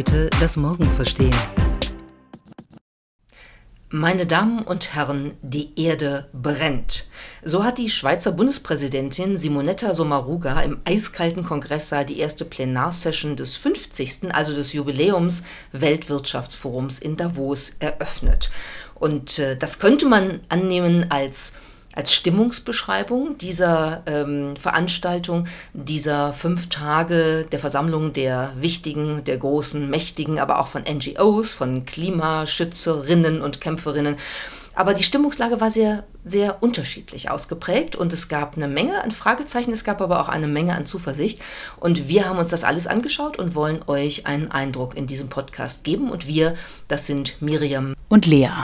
heute das Morgen verstehen. Meine Damen und Herren, die Erde brennt. So hat die Schweizer Bundespräsidentin Simonetta Sommaruga im eiskalten Kongresssaal die erste Plenarsession des 50., also des Jubiläums Weltwirtschaftsforums in Davos eröffnet. Und äh, das könnte man annehmen als als Stimmungsbeschreibung dieser ähm, Veranstaltung, dieser fünf Tage der Versammlung der wichtigen, der großen, mächtigen, aber auch von NGOs, von Klimaschützerinnen und Kämpferinnen. Aber die Stimmungslage war sehr, sehr unterschiedlich ausgeprägt und es gab eine Menge an Fragezeichen, es gab aber auch eine Menge an Zuversicht. Und wir haben uns das alles angeschaut und wollen euch einen Eindruck in diesem Podcast geben. Und wir, das sind Miriam und Lea.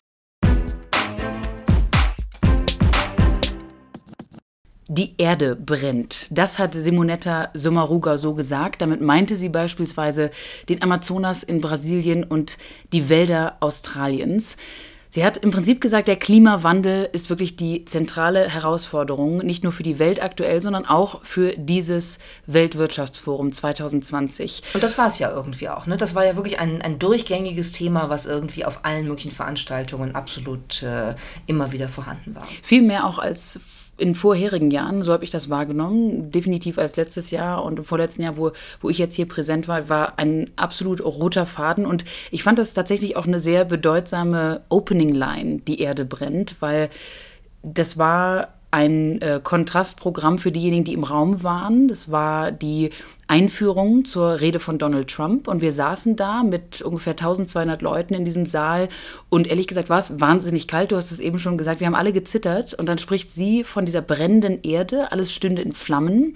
Die Erde brennt. Das hat Simonetta Sommaruga so gesagt. Damit meinte sie beispielsweise den Amazonas in Brasilien und die Wälder Australiens. Sie hat im Prinzip gesagt, der Klimawandel ist wirklich die zentrale Herausforderung, nicht nur für die Welt aktuell, sondern auch für dieses Weltwirtschaftsforum 2020. Und das war es ja irgendwie auch. Ne? Das war ja wirklich ein, ein durchgängiges Thema, was irgendwie auf allen möglichen Veranstaltungen absolut äh, immer wieder vorhanden war. Viel mehr auch als in vorherigen Jahren, so habe ich das wahrgenommen, definitiv als letztes Jahr und im vorletzten Jahr, wo, wo ich jetzt hier präsent war, war ein absolut roter Faden. Und ich fand das tatsächlich auch eine sehr bedeutsame Opening Line, die Erde brennt, weil das war ein äh, Kontrastprogramm für diejenigen, die im Raum waren. Das war die Einführung zur Rede von Donald Trump. Und wir saßen da mit ungefähr 1200 Leuten in diesem Saal. Und ehrlich gesagt war es wahnsinnig kalt. Du hast es eben schon gesagt, wir haben alle gezittert. Und dann spricht sie von dieser brennenden Erde, alles stünde in Flammen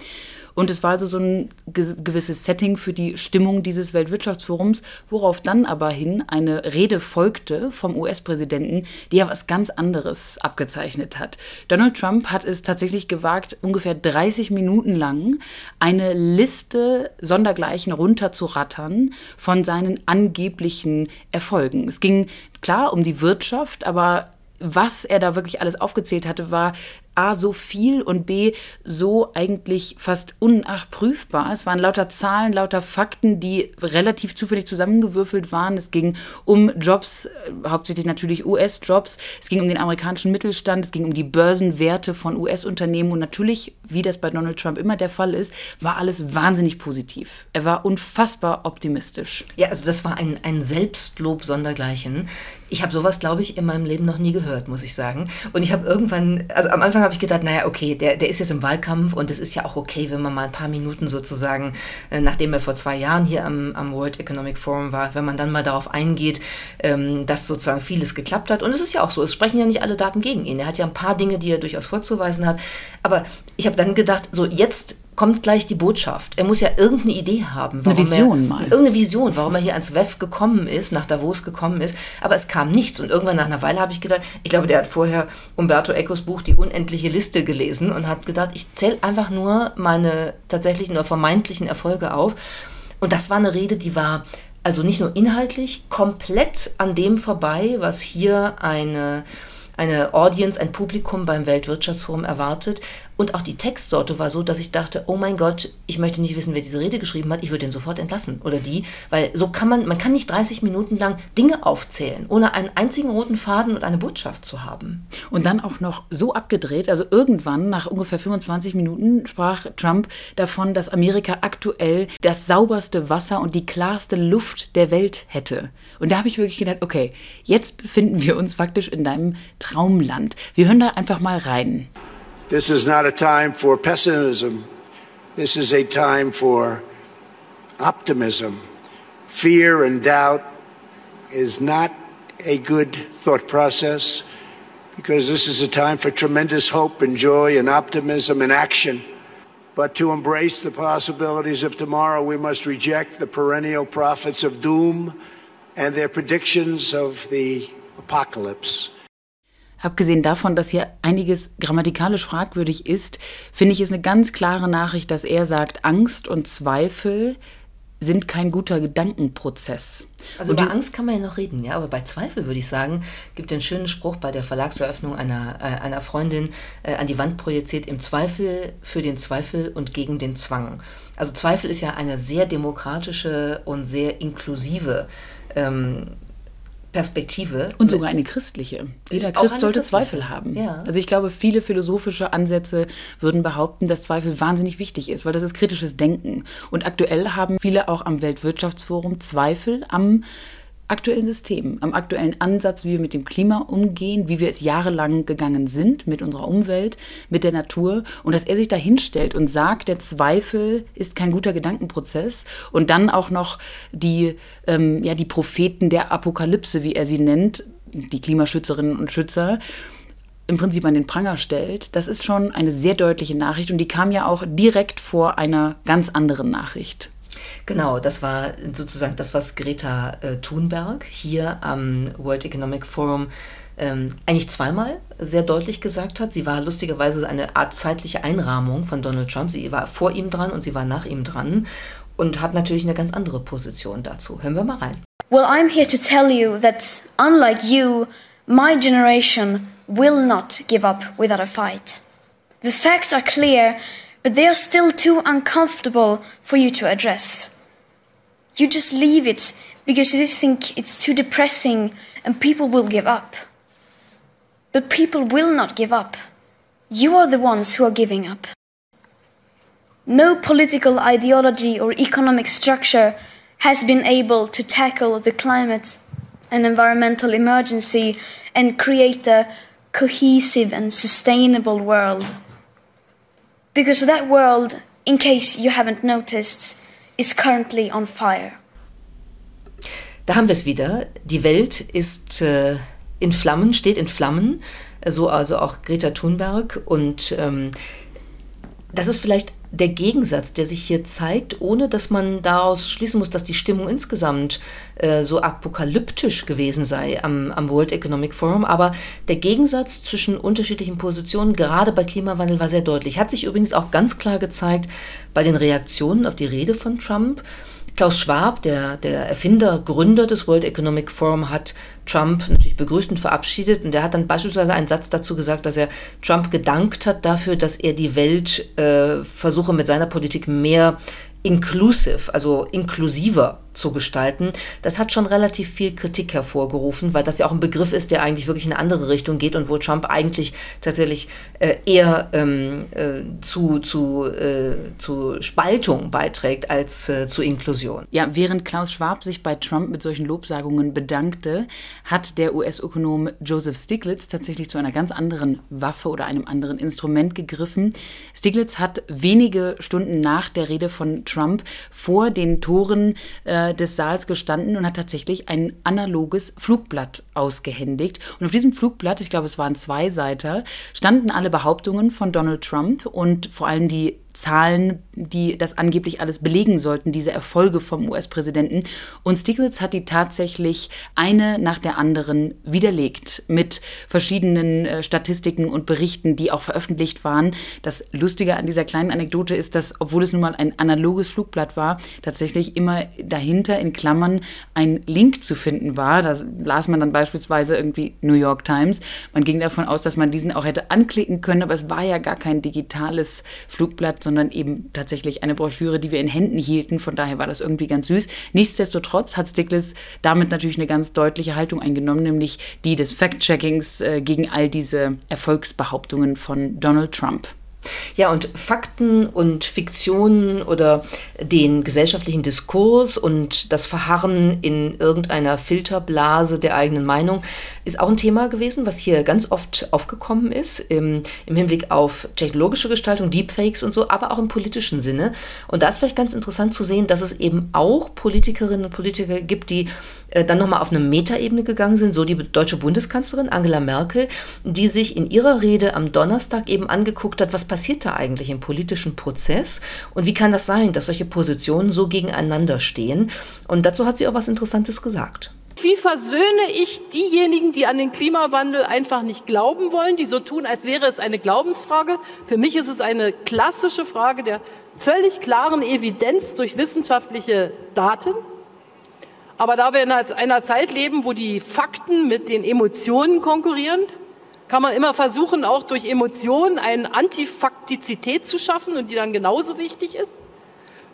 und es war also so ein gewisses Setting für die Stimmung dieses Weltwirtschaftsforums, worauf dann aber hin eine Rede folgte vom US-Präsidenten, die ja was ganz anderes abgezeichnet hat. Donald Trump hat es tatsächlich gewagt, ungefähr 30 Minuten lang eine Liste sondergleichen runterzurattern von seinen angeblichen Erfolgen. Es ging klar um die Wirtschaft, aber was er da wirklich alles aufgezählt hatte, war A, so viel und B, so eigentlich fast unnachprüfbar. Es waren lauter Zahlen, lauter Fakten, die relativ zufällig zusammengewürfelt waren. Es ging um Jobs, äh, hauptsächlich natürlich US-Jobs. Es ging um den amerikanischen Mittelstand. Es ging um die Börsenwerte von US-Unternehmen. Und natürlich, wie das bei Donald Trump immer der Fall ist, war alles wahnsinnig positiv. Er war unfassbar optimistisch. Ja, also das war ein, ein Selbstlob sondergleichen. Ich habe sowas, glaube ich, in meinem Leben noch nie gehört, muss ich sagen. Und ich habe irgendwann, also am Anfang habe ich gedacht, naja, okay, der, der ist jetzt im Wahlkampf und es ist ja auch okay, wenn man mal ein paar Minuten sozusagen, äh, nachdem er vor zwei Jahren hier am, am World Economic Forum war, wenn man dann mal darauf eingeht, ähm, dass sozusagen vieles geklappt hat. Und es ist ja auch so, es sprechen ja nicht alle Daten gegen ihn. Er hat ja ein paar Dinge, die er durchaus vorzuweisen hat. Aber ich habe dann gedacht, so jetzt kommt gleich die Botschaft. Er muss ja irgendeine Idee haben. Warum eine Vision er, mal. Irgendeine Vision, warum er hier ans WEF gekommen ist, nach Davos gekommen ist. Aber es kam nichts. Und irgendwann nach einer Weile habe ich gedacht, ich glaube, der hat vorher Umberto Ecos Buch Die unendliche Liste gelesen und hat gedacht, ich zähle einfach nur meine tatsächlichen oder vermeintlichen Erfolge auf. Und das war eine Rede, die war also nicht nur inhaltlich komplett an dem vorbei, was hier eine eine Audience, ein Publikum beim Weltwirtschaftsforum erwartet. Und auch die Textsorte war so, dass ich dachte, oh mein Gott, ich möchte nicht wissen, wer diese Rede geschrieben hat, ich würde den sofort entlassen. Oder die, weil so kann man, man kann nicht 30 Minuten lang Dinge aufzählen, ohne einen einzigen roten Faden und eine Botschaft zu haben. Und dann auch noch so abgedreht, also irgendwann nach ungefähr 25 Minuten sprach Trump davon, dass Amerika aktuell das sauberste Wasser und die klarste Luft der Welt hätte. Und da habe ich wirklich gedacht, okay, jetzt befinden wir uns faktisch in deinem Traumland. Wir hören da einfach mal rein. This is not a time for pessimism. This is a time for optimism. Fear and doubt is not a good thought process because this is a time for tremendous hope and joy and optimism and action. But to embrace the possibilities of tomorrow, we must reject the perennial prophets of doom and their predictions of the apocalypse. Abgesehen davon, dass hier einiges grammatikalisch fragwürdig ist, finde ich es eine ganz klare Nachricht, dass er sagt, Angst und Zweifel sind kein guter Gedankenprozess. Also über Angst kann man ja noch reden, ja, aber bei Zweifel würde ich sagen, gibt den schönen Spruch bei der Verlagseröffnung einer, äh, einer Freundin äh, an die Wand projiziert, im Zweifel für den Zweifel und gegen den Zwang. Also Zweifel ist ja eine sehr demokratische und sehr inklusive ähm, Perspektive. Und sogar eine christliche. Jeder Christ sollte Zweifel haben. Ja. Also ich glaube, viele philosophische Ansätze würden behaupten, dass Zweifel wahnsinnig wichtig ist, weil das ist kritisches Denken. Und aktuell haben viele auch am Weltwirtschaftsforum Zweifel am aktuellen System, am aktuellen Ansatz, wie wir mit dem Klima umgehen, wie wir es jahrelang gegangen sind mit unserer Umwelt, mit der Natur. Und dass er sich da hinstellt und sagt, der Zweifel ist kein guter Gedankenprozess. Und dann auch noch die, ähm, ja, die Propheten der Apokalypse, wie er sie nennt, die Klimaschützerinnen und Schützer, im Prinzip an den Pranger stellt, das ist schon eine sehr deutliche Nachricht. Und die kam ja auch direkt vor einer ganz anderen Nachricht. Genau, das war sozusagen das, was Greta äh, Thunberg hier am World Economic Forum ähm, eigentlich zweimal sehr deutlich gesagt hat. Sie war lustigerweise eine Art zeitliche Einrahmung von Donald Trump. Sie war vor ihm dran und sie war nach ihm dran und hat natürlich eine ganz andere Position dazu. Hören wir mal rein. Well, I'm here to tell you that unlike you, my generation will not give up without a fight. The facts are clear but they are still too uncomfortable for you to address. You just leave it because you think it's too depressing and people will give up. But people will not give up. You are the ones who are giving up. No political ideology or economic structure has been able to tackle the climate and environmental emergency and create a cohesive and sustainable world. Because that world, in case you haven't noticed, is currently on fire. Da haben wir es wieder. Die Welt ist äh, in Flammen, steht in Flammen. So also auch Greta Thunberg. Und ähm, das ist vielleicht der Gegensatz, der sich hier zeigt, ohne dass man daraus schließen muss, dass die Stimmung insgesamt äh, so apokalyptisch gewesen sei am, am World Economic Forum. Aber der Gegensatz zwischen unterschiedlichen Positionen, gerade bei Klimawandel, war sehr deutlich. Hat sich übrigens auch ganz klar gezeigt bei den Reaktionen auf die Rede von Trump. Klaus Schwab, der, der Erfinder, Gründer des World Economic Forum, hat Trump natürlich begrüßt und verabschiedet. Und er hat dann beispielsweise einen Satz dazu gesagt, dass er Trump gedankt hat dafür, dass er die Welt äh, versuche mit seiner Politik mehr inclusive, also inklusiver zu gestalten, das hat schon relativ viel Kritik hervorgerufen, weil das ja auch ein Begriff ist, der eigentlich wirklich in eine andere Richtung geht und wo Trump eigentlich tatsächlich äh, eher ähm, äh, zu, zu, äh, zu Spaltung beiträgt als äh, zu Inklusion. Ja, während Klaus Schwab sich bei Trump mit solchen Lobsagungen bedankte, hat der US-Ökonom Joseph Stiglitz tatsächlich zu einer ganz anderen Waffe oder einem anderen Instrument gegriffen. Stiglitz hat wenige Stunden nach der Rede von Trump vor den Toren äh, äh, des Saals gestanden und hat tatsächlich ein analoges Flugblatt ausgehändigt. Und auf diesem Flugblatt, ich glaube, es waren zwei Seiten, standen alle Behauptungen von Donald Trump und vor allem die Zahlen, die das angeblich alles belegen sollten, diese Erfolge vom US-Präsidenten. Und Stiglitz hat die tatsächlich eine nach der anderen widerlegt mit verschiedenen äh, Statistiken und Berichten, die auch veröffentlicht waren. Das Lustige an dieser kleinen Anekdote ist, dass, obwohl es nun mal ein analoges Flugblatt war, tatsächlich immer dahinter in Klammern ein Link zu finden war. Da las man dann beispielsweise irgendwie New York Times. Man ging davon aus, dass man diesen auch hätte anklicken können, aber es war ja gar kein digitales Flugblatt sondern eben tatsächlich eine Broschüre, die wir in Händen hielten. Von daher war das irgendwie ganz süß. Nichtsdestotrotz hat Stiglitz damit natürlich eine ganz deutliche Haltung eingenommen, nämlich die des Fact-Checkings äh, gegen all diese Erfolgsbehauptungen von Donald Trump. Ja, und Fakten und Fiktionen oder den gesellschaftlichen Diskurs und das Verharren in irgendeiner Filterblase der eigenen Meinung ist auch ein Thema gewesen, was hier ganz oft aufgekommen ist, im, im Hinblick auf technologische Gestaltung, Deepfakes und so, aber auch im politischen Sinne. Und da ist vielleicht ganz interessant zu sehen, dass es eben auch Politikerinnen und Politiker gibt, die äh, dann nochmal auf eine Metaebene gegangen sind, so die deutsche Bundeskanzlerin Angela Merkel, die sich in ihrer Rede am Donnerstag eben angeguckt hat, was passiert da eigentlich im politischen Prozess und wie kann das sein, dass solche Positionen so gegeneinander stehen. Und dazu hat sie auch was Interessantes gesagt. Wie versöhne ich diejenigen, die an den Klimawandel einfach nicht glauben wollen, die so tun, als wäre es eine Glaubensfrage? Für mich ist es eine klassische Frage der völlig klaren Evidenz durch wissenschaftliche Daten. Aber da wir in einer Zeit leben, wo die Fakten mit den Emotionen konkurrieren, kann man immer versuchen, auch durch Emotionen eine Antifaktizität zu schaffen und die dann genauso wichtig ist.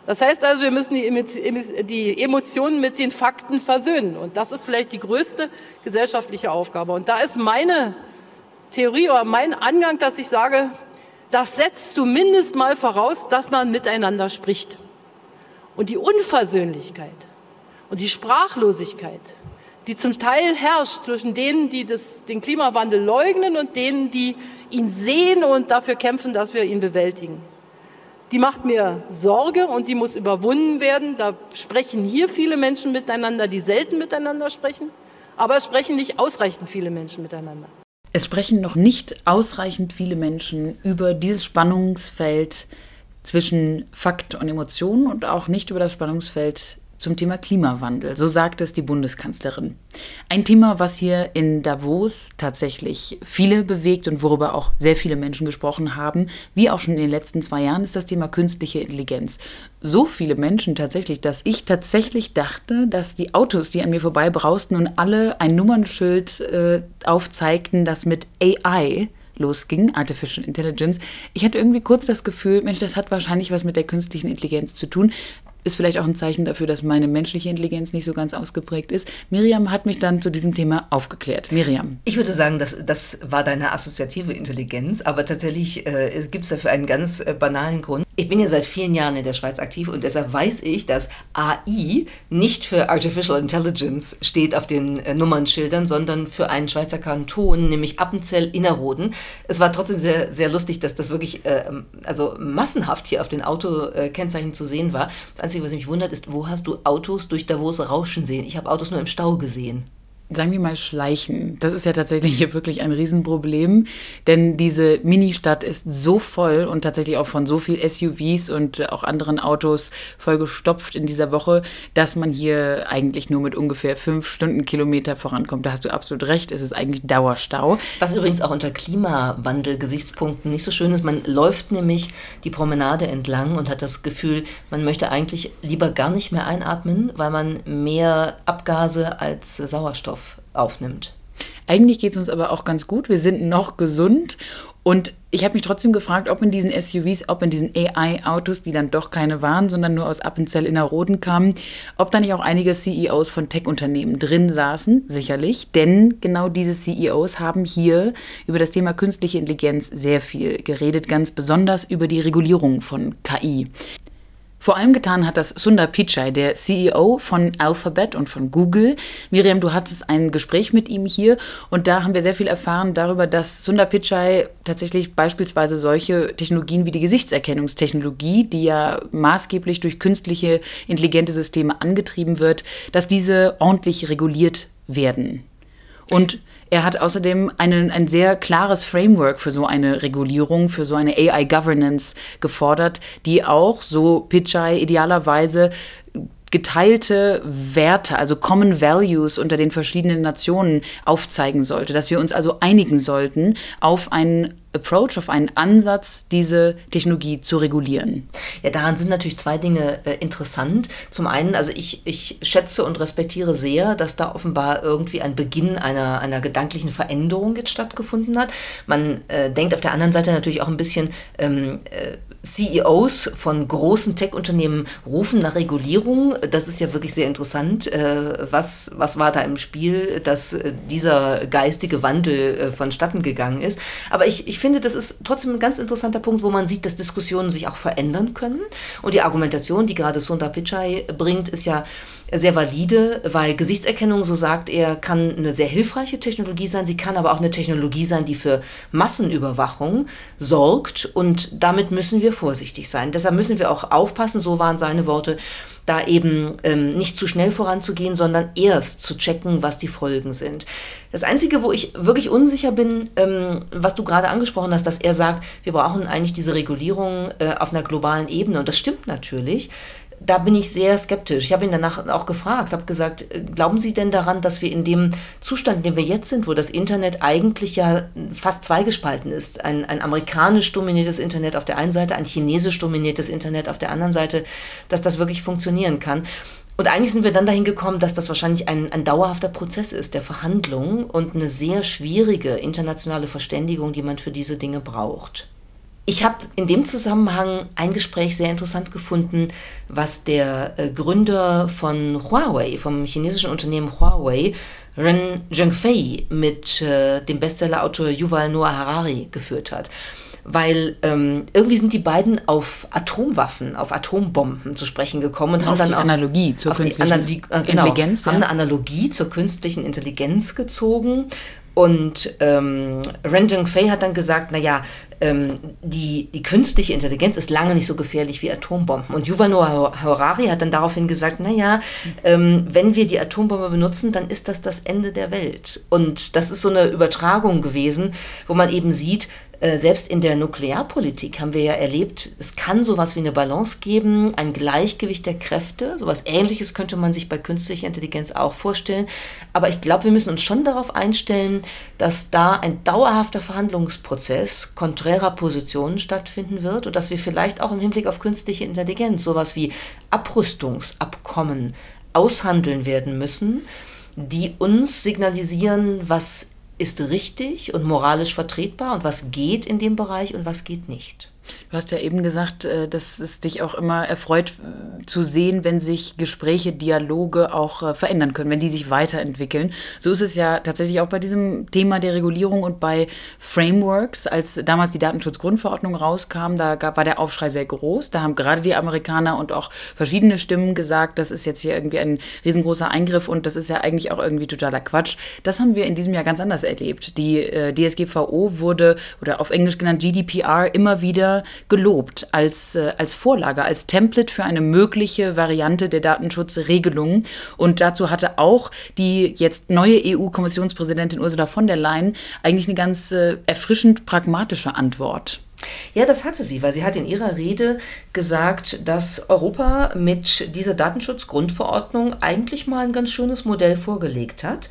Das heißt also, wir müssen die Emotionen mit den Fakten versöhnen. Und das ist vielleicht die größte gesellschaftliche Aufgabe. Und da ist meine Theorie oder mein Angang, dass ich sage, das setzt zumindest mal voraus, dass man miteinander spricht. Und die Unversöhnlichkeit und die Sprachlosigkeit, die zum Teil herrscht zwischen denen, die das, den Klimawandel leugnen und denen, die ihn sehen und dafür kämpfen, dass wir ihn bewältigen die macht mir Sorge und die muss überwunden werden. Da sprechen hier viele Menschen miteinander, die selten miteinander sprechen, aber es sprechen nicht ausreichend viele Menschen miteinander. Es sprechen noch nicht ausreichend viele Menschen über dieses Spannungsfeld zwischen Fakt und Emotion und auch nicht über das Spannungsfeld zum Thema Klimawandel. So sagt es die Bundeskanzlerin. Ein Thema, was hier in Davos tatsächlich viele bewegt und worüber auch sehr viele Menschen gesprochen haben, wie auch schon in den letzten zwei Jahren, ist das Thema künstliche Intelligenz. So viele Menschen tatsächlich, dass ich tatsächlich dachte, dass die Autos, die an mir vorbei brausten und alle ein Nummernschild äh, aufzeigten, das mit AI losging, Artificial Intelligence. Ich hatte irgendwie kurz das Gefühl, Mensch, das hat wahrscheinlich was mit der künstlichen Intelligenz zu tun ist vielleicht auch ein Zeichen dafür, dass meine menschliche Intelligenz nicht so ganz ausgeprägt ist. Miriam hat mich dann zu diesem Thema aufgeklärt. Miriam. Ich würde sagen, das, das war deine assoziative Intelligenz, aber tatsächlich äh, gibt es dafür einen ganz äh, banalen Grund. Ich bin ja seit vielen Jahren in der Schweiz aktiv und deshalb weiß ich, dass AI nicht für Artificial Intelligence steht auf den äh, Nummernschildern, sondern für einen Schweizer Kanton, nämlich Appenzell Innerrhoden. Es war trotzdem sehr, sehr lustig, dass das wirklich äh, also massenhaft hier auf den Autokennzeichen zu sehen war. Das Einzige, was mich wundert, ist, wo hast du Autos durch Davos rauschen sehen? Ich habe Autos nur im Stau gesehen sagen wir mal, schleichen. Das ist ja tatsächlich hier wirklich ein Riesenproblem, denn diese Ministadt ist so voll und tatsächlich auch von so viel SUVs und auch anderen Autos vollgestopft in dieser Woche, dass man hier eigentlich nur mit ungefähr fünf Stundenkilometer vorankommt. Da hast du absolut recht, es ist eigentlich Dauerstau. Was übrigens auch unter Klimawandel-Gesichtspunkten nicht so schön ist, man läuft nämlich die Promenade entlang und hat das Gefühl, man möchte eigentlich lieber gar nicht mehr einatmen, weil man mehr Abgase als Sauerstoff Sauerstoff aufnimmt. Eigentlich geht es uns aber auch ganz gut. Wir sind noch gesund. Und ich habe mich trotzdem gefragt, ob in diesen SUVs, ob in diesen AI-Autos, die dann doch keine waren, sondern nur aus Appenzell Innerrhoden kamen, ob da nicht auch einige CEOs von Tech-Unternehmen drin saßen. Sicherlich, denn genau diese CEOs haben hier über das Thema künstliche Intelligenz sehr viel geredet, ganz besonders über die Regulierung von KI. Vor allem getan hat das Sundar Pichai, der CEO von Alphabet und von Google. Miriam, du hattest ein Gespräch mit ihm hier und da haben wir sehr viel erfahren darüber, dass Sundar Pichai tatsächlich beispielsweise solche Technologien wie die Gesichtserkennungstechnologie, die ja maßgeblich durch künstliche intelligente Systeme angetrieben wird, dass diese ordentlich reguliert werden. Und er hat außerdem einen, ein sehr klares Framework für so eine Regulierung, für so eine AI-Governance gefordert, die auch, so Pichai idealerweise, geteilte Werte, also Common Values unter den verschiedenen Nationen aufzeigen sollte, dass wir uns also einigen sollten auf einen Approach, auf einen Ansatz, diese Technologie zu regulieren. Ja, daran sind natürlich zwei Dinge äh, interessant. Zum einen, also ich, ich schätze und respektiere sehr, dass da offenbar irgendwie ein Beginn einer, einer gedanklichen Veränderung jetzt stattgefunden hat. Man äh, denkt auf der anderen Seite natürlich auch ein bisschen, ähm, äh, CEOs von großen Tech-Unternehmen rufen nach Regulierung. Das ist ja wirklich sehr interessant. Äh, was, was war da im Spiel, dass äh, dieser geistige Wandel äh, vonstatten gegangen ist? Aber ich, ich finde, das ist trotzdem ein ganz interessanter Punkt, wo man sieht, dass Diskussionen sich auch verändern können. Und die Argumentation, die gerade Sundar Pichai bringt, ist ja sehr valide, weil Gesichtserkennung, so sagt er, kann eine sehr hilfreiche Technologie sein. Sie kann aber auch eine Technologie sein, die für Massenüberwachung sorgt. Und damit müssen wir vorsichtig sein. Deshalb müssen wir auch aufpassen, so waren seine Worte, da eben ähm, nicht zu schnell voranzugehen, sondern erst zu checken, was die Folgen sind. Das Einzige, wo ich wirklich unsicher bin, ähm, was du gerade angesprochen hast, dass er sagt, wir brauchen eigentlich diese Regulierung äh, auf einer globalen Ebene. Und das stimmt natürlich. Da bin ich sehr skeptisch. Ich habe ihn danach auch gefragt, habe gesagt, äh, glauben Sie denn daran, dass wir in dem Zustand, in dem wir jetzt sind, wo das Internet eigentlich ja fast zweigespalten ist, ein, ein amerikanisch dominiertes Internet auf der einen Seite, ein chinesisch dominiertes Internet auf der anderen Seite, dass das wirklich funktionieren kann? Und eigentlich sind wir dann dahin gekommen, dass das wahrscheinlich ein, ein dauerhafter Prozess ist der Verhandlung und eine sehr schwierige internationale Verständigung, die man für diese Dinge braucht. Ich habe in dem Zusammenhang ein Gespräch sehr interessant gefunden, was der äh, Gründer von Huawei, vom chinesischen Unternehmen Huawei, Ren Zhengfei, mit äh, dem Bestsellerautor Yuval Noah Harari geführt hat. Weil ähm, irgendwie sind die beiden auf Atomwaffen, auf Atombomben zu sprechen gekommen und, und haben dann die auch Analogie zur künstlichen Analogie, äh, genau, Intelligenz, haben eine Analogie zur künstlichen Intelligenz gezogen und ähm, Ren Fei hat dann gesagt, naja, ähm, die, die künstliche Intelligenz ist lange nicht so gefährlich wie Atombomben. Und Yuval Noah Harari hat dann daraufhin gesagt, naja, ähm, wenn wir die Atombombe benutzen, dann ist das das Ende der Welt. Und das ist so eine Übertragung gewesen, wo man eben sieht, selbst in der Nuklearpolitik haben wir ja erlebt, es kann sowas wie eine Balance geben, ein Gleichgewicht der Kräfte. Sowas ähnliches könnte man sich bei künstlicher Intelligenz auch vorstellen. Aber ich glaube, wir müssen uns schon darauf einstellen, dass da ein dauerhafter Verhandlungsprozess konträrer Positionen stattfinden wird und dass wir vielleicht auch im Hinblick auf künstliche Intelligenz sowas wie Abrüstungsabkommen aushandeln werden müssen, die uns signalisieren, was ist richtig und moralisch vertretbar und was geht in dem Bereich und was geht nicht. Du hast ja eben gesagt, äh, dass es dich auch immer erfreut äh, zu sehen, wenn sich Gespräche, Dialoge auch äh, verändern können, wenn die sich weiterentwickeln. So ist es ja tatsächlich auch bei diesem Thema der Regulierung und bei Frameworks. Als damals die Datenschutzgrundverordnung rauskam, da war der Aufschrei sehr groß. Da haben gerade die Amerikaner und auch verschiedene Stimmen gesagt, das ist jetzt hier irgendwie ein riesengroßer Eingriff und das ist ja eigentlich auch irgendwie totaler Quatsch. Das haben wir in diesem Jahr ganz anders erlebt. Die DSGVO wurde, oder auf Englisch genannt GDPR, immer wieder gelobt als, äh, als Vorlage, als Template für eine mögliche Variante der Datenschutzregelung. Und dazu hatte auch die jetzt neue EU-Kommissionspräsidentin Ursula von der Leyen eigentlich eine ganz äh, erfrischend pragmatische Antwort. Ja, das hatte sie, weil sie hat in ihrer Rede gesagt, dass Europa mit dieser Datenschutzgrundverordnung eigentlich mal ein ganz schönes Modell vorgelegt hat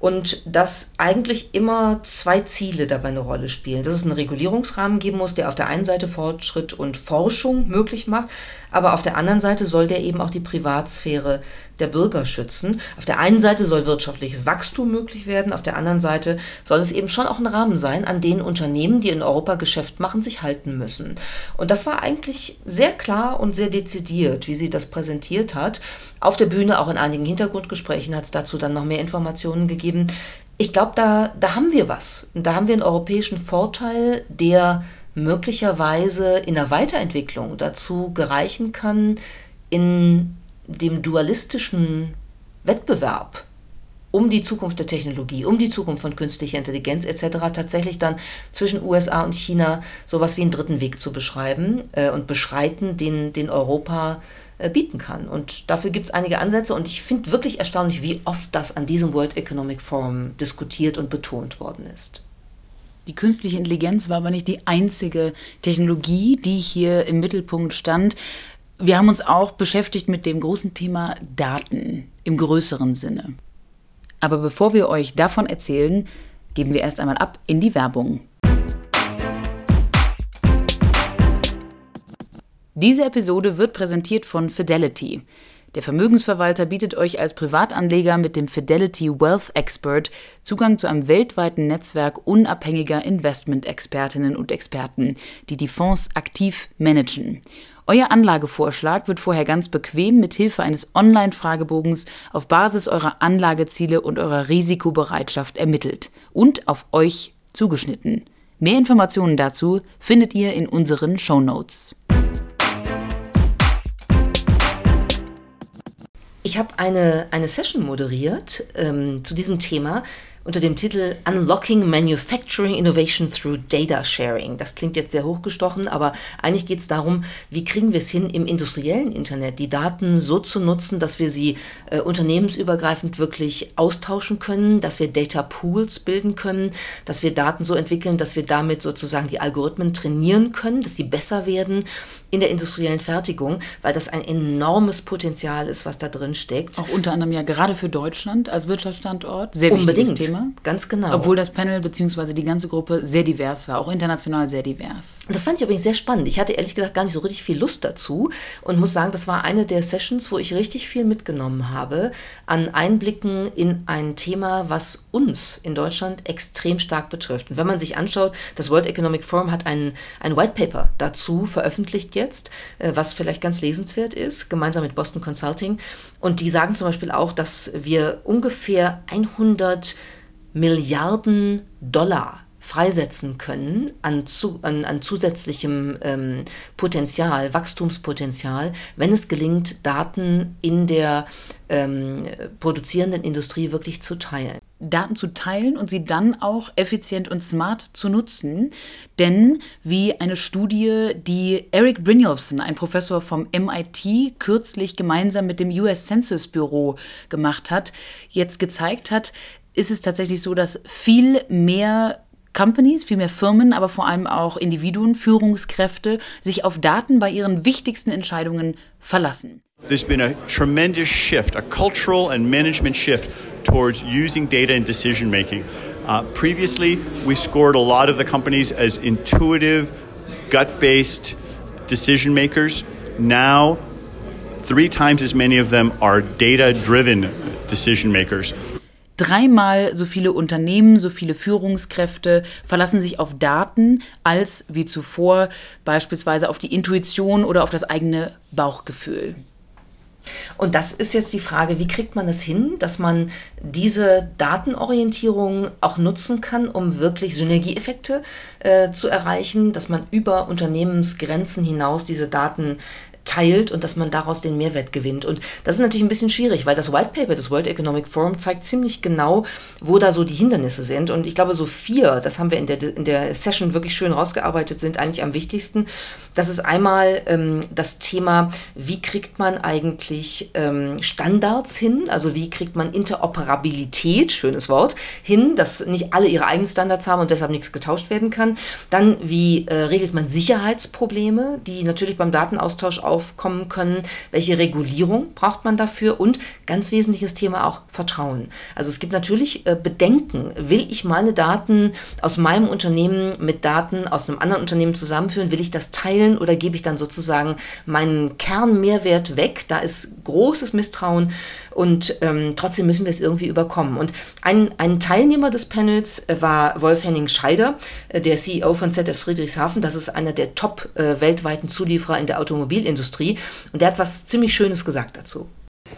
und dass eigentlich immer zwei Ziele dabei eine Rolle spielen. Dass es einen Regulierungsrahmen geben muss, der auf der einen Seite Fortschritt und Forschung möglich macht, aber auf der anderen Seite soll der eben auch die Privatsphäre der Bürger schützen. Auf der einen Seite soll wirtschaftliches Wachstum möglich werden, auf der anderen Seite soll es eben schon auch ein Rahmen sein, an den Unternehmen, die in Europa Geschäft machen, sich halten müssen. Und das war eigentlich sehr klar und sehr dezidiert, wie sie das präsentiert hat. Auf der Bühne, auch in einigen Hintergrundgesprächen, hat es dazu dann noch mehr Informationen gegeben. Ich glaube, da, da haben wir was. Da haben wir einen europäischen Vorteil, der möglicherweise in der Weiterentwicklung dazu gereichen kann, in dem dualistischen Wettbewerb um die Zukunft der Technologie, um die Zukunft von künstlicher Intelligenz etc. tatsächlich dann zwischen USA und China sowas wie einen dritten Weg zu beschreiben äh, und beschreiten, den, den Europa äh, bieten kann. Und dafür gibt es einige Ansätze und ich finde wirklich erstaunlich, wie oft das an diesem World Economic Forum diskutiert und betont worden ist. Die künstliche Intelligenz war aber nicht die einzige Technologie, die hier im Mittelpunkt stand. Wir haben uns auch beschäftigt mit dem großen Thema Daten im größeren Sinne. Aber bevor wir euch davon erzählen, geben wir erst einmal ab in die Werbung. Diese Episode wird präsentiert von Fidelity. Der Vermögensverwalter bietet euch als Privatanleger mit dem Fidelity Wealth Expert Zugang zu einem weltweiten Netzwerk unabhängiger Investment-Expertinnen und Experten, die die Fonds aktiv managen. Euer Anlagevorschlag wird vorher ganz bequem mit Hilfe eines Online-Fragebogens auf Basis eurer Anlageziele und eurer Risikobereitschaft ermittelt und auf euch zugeschnitten. Mehr Informationen dazu findet ihr in unseren Show Notes. Ich habe eine, eine Session moderiert ähm, zu diesem Thema, unter dem Titel Unlocking Manufacturing Innovation Through Data Sharing. Das klingt jetzt sehr hochgestochen, aber eigentlich geht es darum, wie kriegen wir es hin, im industriellen Internet die Daten so zu nutzen, dass wir sie äh, unternehmensübergreifend wirklich austauschen können, dass wir Data Pools bilden können, dass wir Daten so entwickeln, dass wir damit sozusagen die Algorithmen trainieren können, dass sie besser werden in der industriellen Fertigung, weil das ein enormes Potenzial ist, was da drin steckt. Auch unter anderem ja gerade für Deutschland als Wirtschaftsstandort sehr Unbedingt. wichtiges Thema. Ganz genau. Obwohl das Panel bzw. die ganze Gruppe sehr divers war, auch international sehr divers. Das fand ich übrigens sehr spannend. Ich hatte ehrlich gesagt gar nicht so richtig viel Lust dazu und muss sagen, das war eine der Sessions, wo ich richtig viel mitgenommen habe an Einblicken in ein Thema, was uns in Deutschland extrem stark betrifft. Und wenn man sich anschaut, das World Economic Forum hat ein, ein White Paper dazu veröffentlicht jetzt, äh, was vielleicht ganz lesenswert ist, gemeinsam mit Boston Consulting. Und die sagen zum Beispiel auch, dass wir ungefähr 100 Milliarden Dollar freisetzen können an, zu, an, an zusätzlichem ähm, Potenzial, Wachstumspotenzial, wenn es gelingt, Daten in der ähm, produzierenden Industrie wirklich zu teilen. Daten zu teilen und sie dann auch effizient und smart zu nutzen. Denn wie eine Studie, die Eric Brynjolfsson, ein Professor vom MIT, kürzlich gemeinsam mit dem US Census Bureau gemacht hat, jetzt gezeigt hat, ist es tatsächlich so, dass viel mehr Companies, viel mehr Firmen, aber vor allem auch Individuen, Führungskräfte sich auf Daten bei ihren wichtigsten Entscheidungen verlassen. There's been a tremendous shift, a cultural and management shift towards using data in decision making. Uh, previously, we scored a lot of the companies as intuitive, gut based decision makers. Now, three times as many of them are data driven decision makers. Dreimal so viele Unternehmen, so viele Führungskräfte verlassen sich auf Daten als wie zuvor beispielsweise auf die Intuition oder auf das eigene Bauchgefühl. Und das ist jetzt die Frage, wie kriegt man es hin, dass man diese Datenorientierung auch nutzen kann, um wirklich Synergieeffekte äh, zu erreichen, dass man über Unternehmensgrenzen hinaus diese Daten teilt und dass man daraus den Mehrwert gewinnt. Und das ist natürlich ein bisschen schwierig, weil das White Paper des World Economic Forum zeigt ziemlich genau, wo da so die Hindernisse sind. Und ich glaube, so vier, das haben wir in der, in der Session wirklich schön rausgearbeitet, sind eigentlich am wichtigsten. Das ist einmal ähm, das Thema, wie kriegt man eigentlich ähm, Standards hin, also wie kriegt man Interoperabilität, schönes Wort, hin, dass nicht alle ihre eigenen Standards haben und deshalb nichts getauscht werden kann. Dann, wie äh, regelt man Sicherheitsprobleme, die natürlich beim Datenaustausch aufkommen können, welche Regulierung braucht man dafür und ganz wesentliches Thema auch Vertrauen. Also es gibt natürlich äh, Bedenken, will ich meine Daten aus meinem Unternehmen mit Daten aus einem anderen Unternehmen zusammenführen, will ich das teilen? teilen oder gebe ich dann sozusagen meinen Kernmehrwert weg? Da ist großes Misstrauen und ähm, trotzdem müssen wir es irgendwie überkommen. Und ein, ein Teilnehmer des Panels äh, war Wolf Henning Scheider, äh, der CEO von ZF Friedrichshafen. Das ist einer der top äh, weltweiten Zulieferer in der Automobilindustrie. Und der hat was ziemlich Schönes gesagt dazu.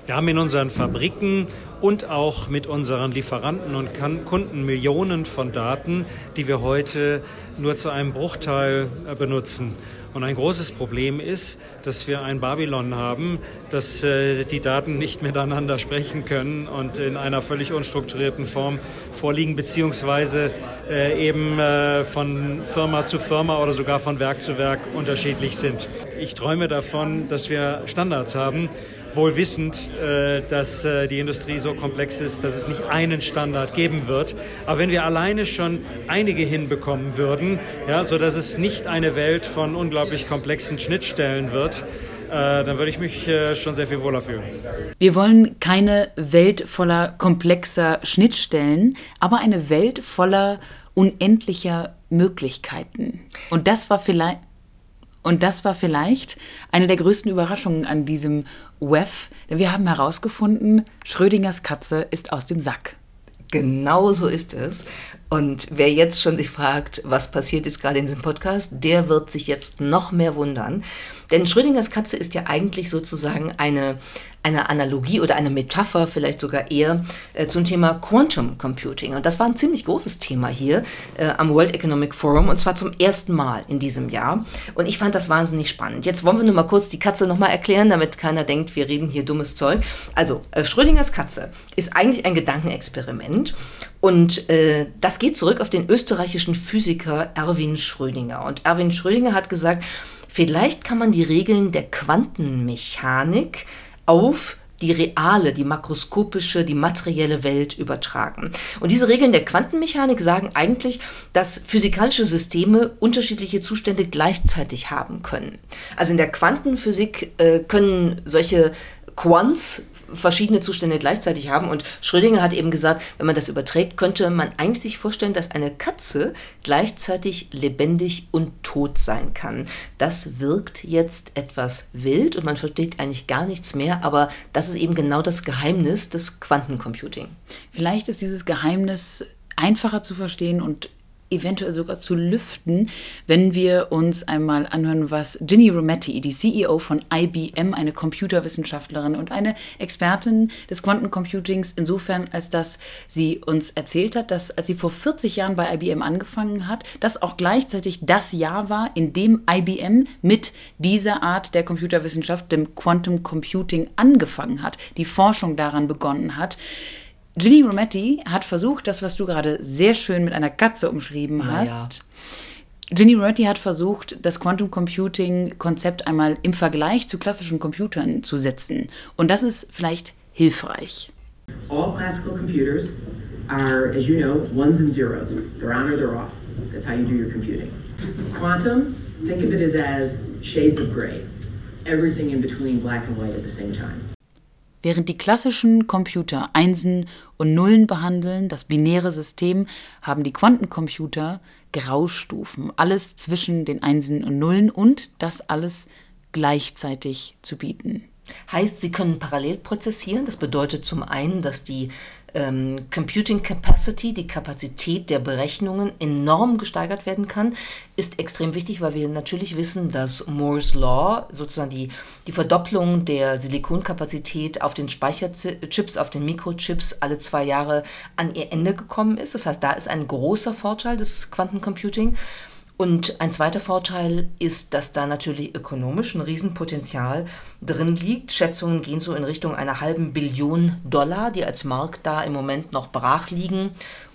Wir haben in unseren Fabriken und auch mit unseren Lieferanten und Kunden Millionen von Daten, die wir heute nur zu einem Bruchteil benutzen. Und ein großes Problem ist, dass wir ein Babylon haben, dass äh, die Daten nicht miteinander sprechen können und in einer völlig unstrukturierten Form vorliegen, beziehungsweise äh, eben äh, von Firma zu Firma oder sogar von Werk zu Werk unterschiedlich sind. Ich träume davon, dass wir Standards haben wohl wissend, äh, dass äh, die Industrie so komplex ist, dass es nicht einen Standard geben wird. Aber wenn wir alleine schon einige hinbekommen würden, ja, sodass es nicht eine Welt von unglaublich komplexen Schnittstellen wird, äh, dann würde ich mich schon sehr viel wohler fühlen. Wir wollen keine Welt voller komplexer Schnittstellen, aber eine Welt voller unendlicher Möglichkeiten. Und das war vielleicht und das war vielleicht eine der größten Überraschungen an diesem WEF, denn wir haben herausgefunden, Schrödingers Katze ist aus dem Sack. Genau so ist es. Und wer jetzt schon sich fragt, was passiert jetzt gerade in diesem Podcast, der wird sich jetzt noch mehr wundern. Denn Schrödingers Katze ist ja eigentlich sozusagen eine, eine Analogie oder eine Metapher, vielleicht sogar eher, äh, zum Thema Quantum Computing. Und das war ein ziemlich großes Thema hier äh, am World Economic Forum und zwar zum ersten Mal in diesem Jahr. Und ich fand das wahnsinnig spannend. Jetzt wollen wir nur mal kurz die Katze nochmal erklären, damit keiner denkt, wir reden hier dummes Zeug. Also, äh, Schrödingers Katze ist eigentlich ein Gedankenexperiment Und äh, das geht zurück auf den österreichischen Physiker Erwin Schrödinger. Und Erwin Schrödinger hat gesagt, vielleicht kann man die Regeln der Quantenmechanik auf die reale, die makroskopische, die materielle Welt übertragen. Und diese Regeln der Quantenmechanik sagen eigentlich, dass physikalische Systeme unterschiedliche Zustände gleichzeitig haben können. Also in der Quantenphysik äh, können solche Quants verschiedene Zustände gleichzeitig haben. Und Schrödinger hat eben gesagt, wenn man das überträgt, könnte man eigentlich sich vorstellen, dass eine Katze gleichzeitig lebendig und tot sein kann. Das wirkt jetzt etwas wild und man versteht eigentlich gar nichts mehr, aber das ist eben genau das Geheimnis des Quantencomputing. Vielleicht ist dieses Geheimnis einfacher zu verstehen und eventuell sogar zu lüften, wenn wir uns einmal anhören, was Ginny Rometty, die CEO von IBM, eine Computerwissenschaftlerin und eine Expertin des Quantencomputings, insofern als dass sie uns erzählt hat, dass als sie vor 40 Jahren bei IBM angefangen hat, das auch gleichzeitig das Jahr war, in dem IBM mit dieser Art der Computerwissenschaft, dem Quantum Computing, angefangen hat, die Forschung daran begonnen hat. Ginny Rometty hat versucht, das, was du gerade sehr schön mit einer Katze umschrieben hast. Ja. Ginny Rometty hat versucht, das Quantum Computing Konzept einmal im Vergleich zu klassischen Computern zu setzen. Und das ist vielleicht hilfreich. All classical computers are, as you know, ones and zeros. They're on or they're off. That's how you do your computing. Quantum, think of it as, as shades of gray. Everything in between black and white at the same time. Während die klassischen Computer Einsen und Nullen behandeln, das binäre System, haben die Quantencomputer Graustufen, alles zwischen den Einsen und Nullen und das alles gleichzeitig zu bieten. Heißt, sie können parallel prozessieren. Das bedeutet zum einen, dass die ähm, Computing Capacity, die Kapazität der Berechnungen enorm gesteigert werden kann, ist extrem wichtig, weil wir natürlich wissen, dass Moore's Law, sozusagen die, die Verdopplung der Silikonkapazität auf den Speicherchips, auf den Mikrochips alle zwei Jahre an ihr Ende gekommen ist. Das heißt, da ist ein großer Vorteil des Quantencomputing. Und ein zweiter Vorteil ist, dass da natürlich ökonomisch ein Riesenpotenzial drin liegt. Schätzungen gehen so in Richtung einer halben Billion Dollar, die als Markt da im Moment noch brach liegen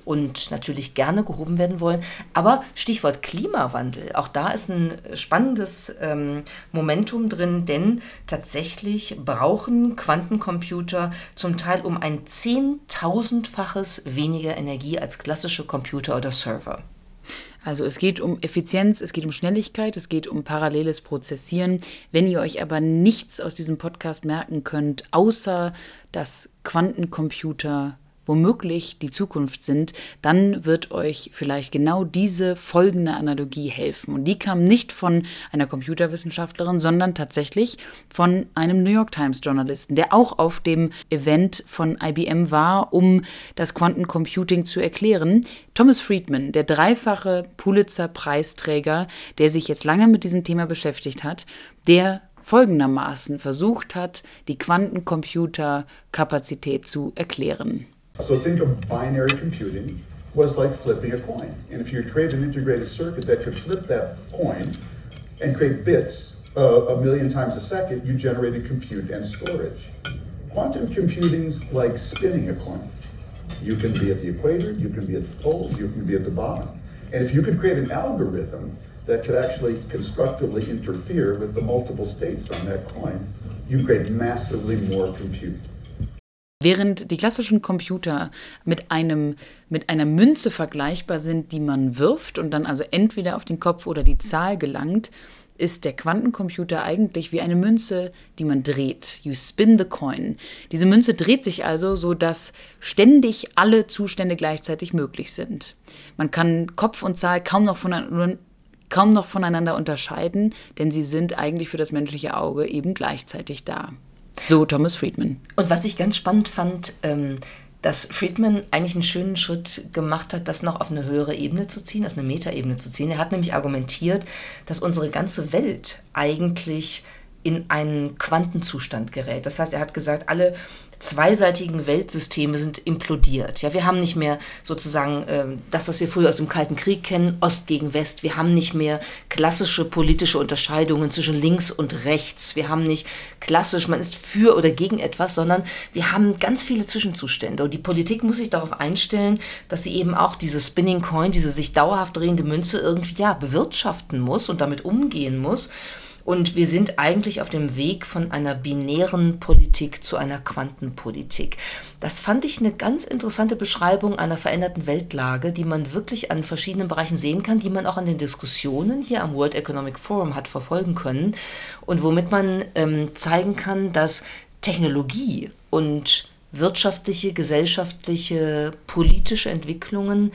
und natürlich gerne gehoben werden wollen. Aber Stichwort Klimawandel, auch da ist ein spannendes ähm, Momentum drin, denn tatsächlich brauchen Quantencomputer zum Teil um ein zehntausendfaches weniger Energie als klassische Computer oder Server. Also es geht um Effizienz, es geht um Schnelligkeit, es geht um paralleles Prozessieren. Wenn ihr euch aber nichts aus diesem Podcast merken könnt, außer dass Quantencomputer womöglich die Zukunft sind, dann wird euch vielleicht genau diese folgende Analogie helfen. Und die kam nicht von einer Computerwissenschaftlerin, sondern tatsächlich von einem New York Times Journalisten, der auch auf dem Event von IBM war, um das Quantencomputing zu erklären. Thomas Friedman, der dreifache Pulitzer-Preisträger, der sich jetzt lange mit diesem Thema beschäftigt hat, der folgendermaßen versucht hat, die Quantencomputer-Kapazität zu erklären. So think of binary computing was like flipping a coin. And if you create an integrated circuit that could flip that coin and create bits uh, a million times a second, you generated compute and storage. Quantum computing's like spinning a coin. You can be at the equator, you can be at the pole, you can be at the bottom. And if you could create an algorithm that could actually constructively interfere with the multiple states on that coin, you create massively more compute. Während die klassischen Computer mit, einem, mit einer Münze vergleichbar sind, die man wirft und dann also entweder auf den Kopf oder die Zahl gelangt, ist der Quantencomputer eigentlich wie eine Münze, die man dreht. You spin the coin. Diese Münze dreht sich also, so dass ständig alle Zustände gleichzeitig möglich sind. Man kann Kopf und Zahl kaum noch voneinander kaum noch voneinander unterscheiden, denn sie sind eigentlich für das menschliche Auge eben gleichzeitig da. So Thomas Friedman. Und was ich ganz spannend fand, ähm, dass Friedman eigentlich einen schönen Schritt gemacht hat, das noch auf eine höhere Ebene zu ziehen, auf eine Metaebene zu ziehen. Er hat nämlich argumentiert, dass unsere ganze Welt eigentlich in einen Quantenzustand gerät. Das heißt, er hat gesagt, alle zweiseitigen Weltsysteme sind implodiert. Ja, wir haben nicht mehr sozusagen äh, das, was wir früher aus dem Kalten Krieg kennen, Ost gegen West. Wir haben nicht mehr klassische politische Unterscheidungen zwischen links und rechts. Wir haben nicht klassisch, man ist für oder gegen etwas, sondern wir haben ganz viele Zwischenzustände. Und die Politik muss sich darauf einstellen, dass sie eben auch diese Spinning Coin, diese sich dauerhaft drehende Münze irgendwie ja bewirtschaften muss und damit umgehen muss. Und wir sind eigentlich auf dem Weg von einer binären Politik zu einer Quantenpolitik. Das fand ich eine ganz interessante Beschreibung einer veränderten Weltlage, die man wirklich an verschiedenen Bereichen sehen kann, die man auch an den Diskussionen hier am World Economic Forum hat verfolgen können und womit man ähm, zeigen kann, dass Technologie und wirtschaftliche, gesellschaftliche, politische Entwicklungen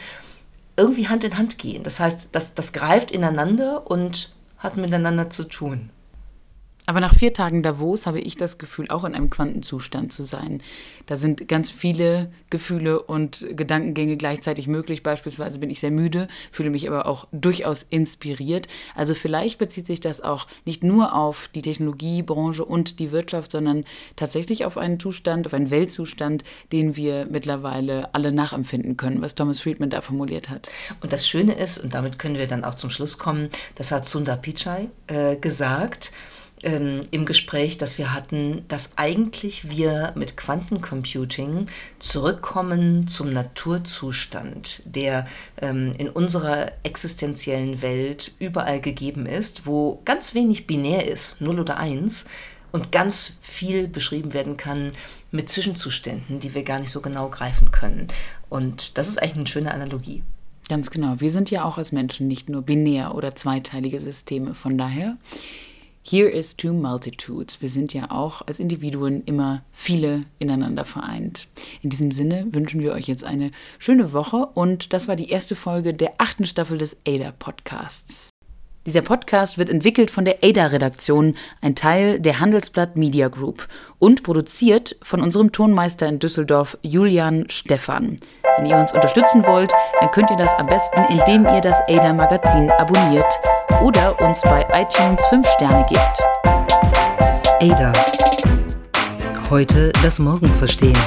irgendwie Hand in Hand gehen. Das heißt, das, das greift ineinander und hat miteinander zu tun. Aber nach vier Tagen Davos habe ich das Gefühl, auch in einem Quantenzustand zu sein. Da sind ganz viele Gefühle und Gedankengänge gleichzeitig möglich. Beispielsweise bin ich sehr müde, fühle mich aber auch durchaus inspiriert. Also vielleicht bezieht sich das auch nicht nur auf die Technologiebranche und die Wirtschaft, sondern tatsächlich auf einen Zustand, auf einen Weltzustand, den wir mittlerweile alle nachempfinden können, was Thomas Friedman da formuliert hat. Und das Schöne ist, und damit können wir dann auch zum Schluss kommen, das hat Sundar Pichai äh, gesagt, ähm, im Gespräch, das wir hatten, dass eigentlich wir mit Quantencomputing zurückkommen zum Naturzustand, der ähm, in unserer existenziellen Welt überall gegeben ist, wo ganz wenig binär ist, 0 oder 1, und ganz viel beschrieben werden kann mit Zwischenzuständen, die wir gar nicht so genau greifen können. Und das ist eigentlich eine schöne Analogie. Ganz genau. Wir sind ja auch als Menschen nicht nur binär oder zweiteilige Systeme. Von daher Here is to multitudes. Wir sind ja auch als Individuen immer viele ineinander vereint. In diesem Sinne wünschen wir euch jetzt eine schöne Woche und das war die erste Folge der achten Staffel des ADA Podcasts. Dieser Podcast wird entwickelt von der ADA-Redaktion, ein Teil der Handelsblatt Media Group und produziert von unserem Tonmeister in Düsseldorf, Julian Stephan. Wenn ihr uns unterstützen wollt, dann könnt ihr das am besten, indem ihr das ADA-Magazin abonniert oder uns bei iTunes 5 Sterne gebt. ADA. Heute das Morgen verstehen.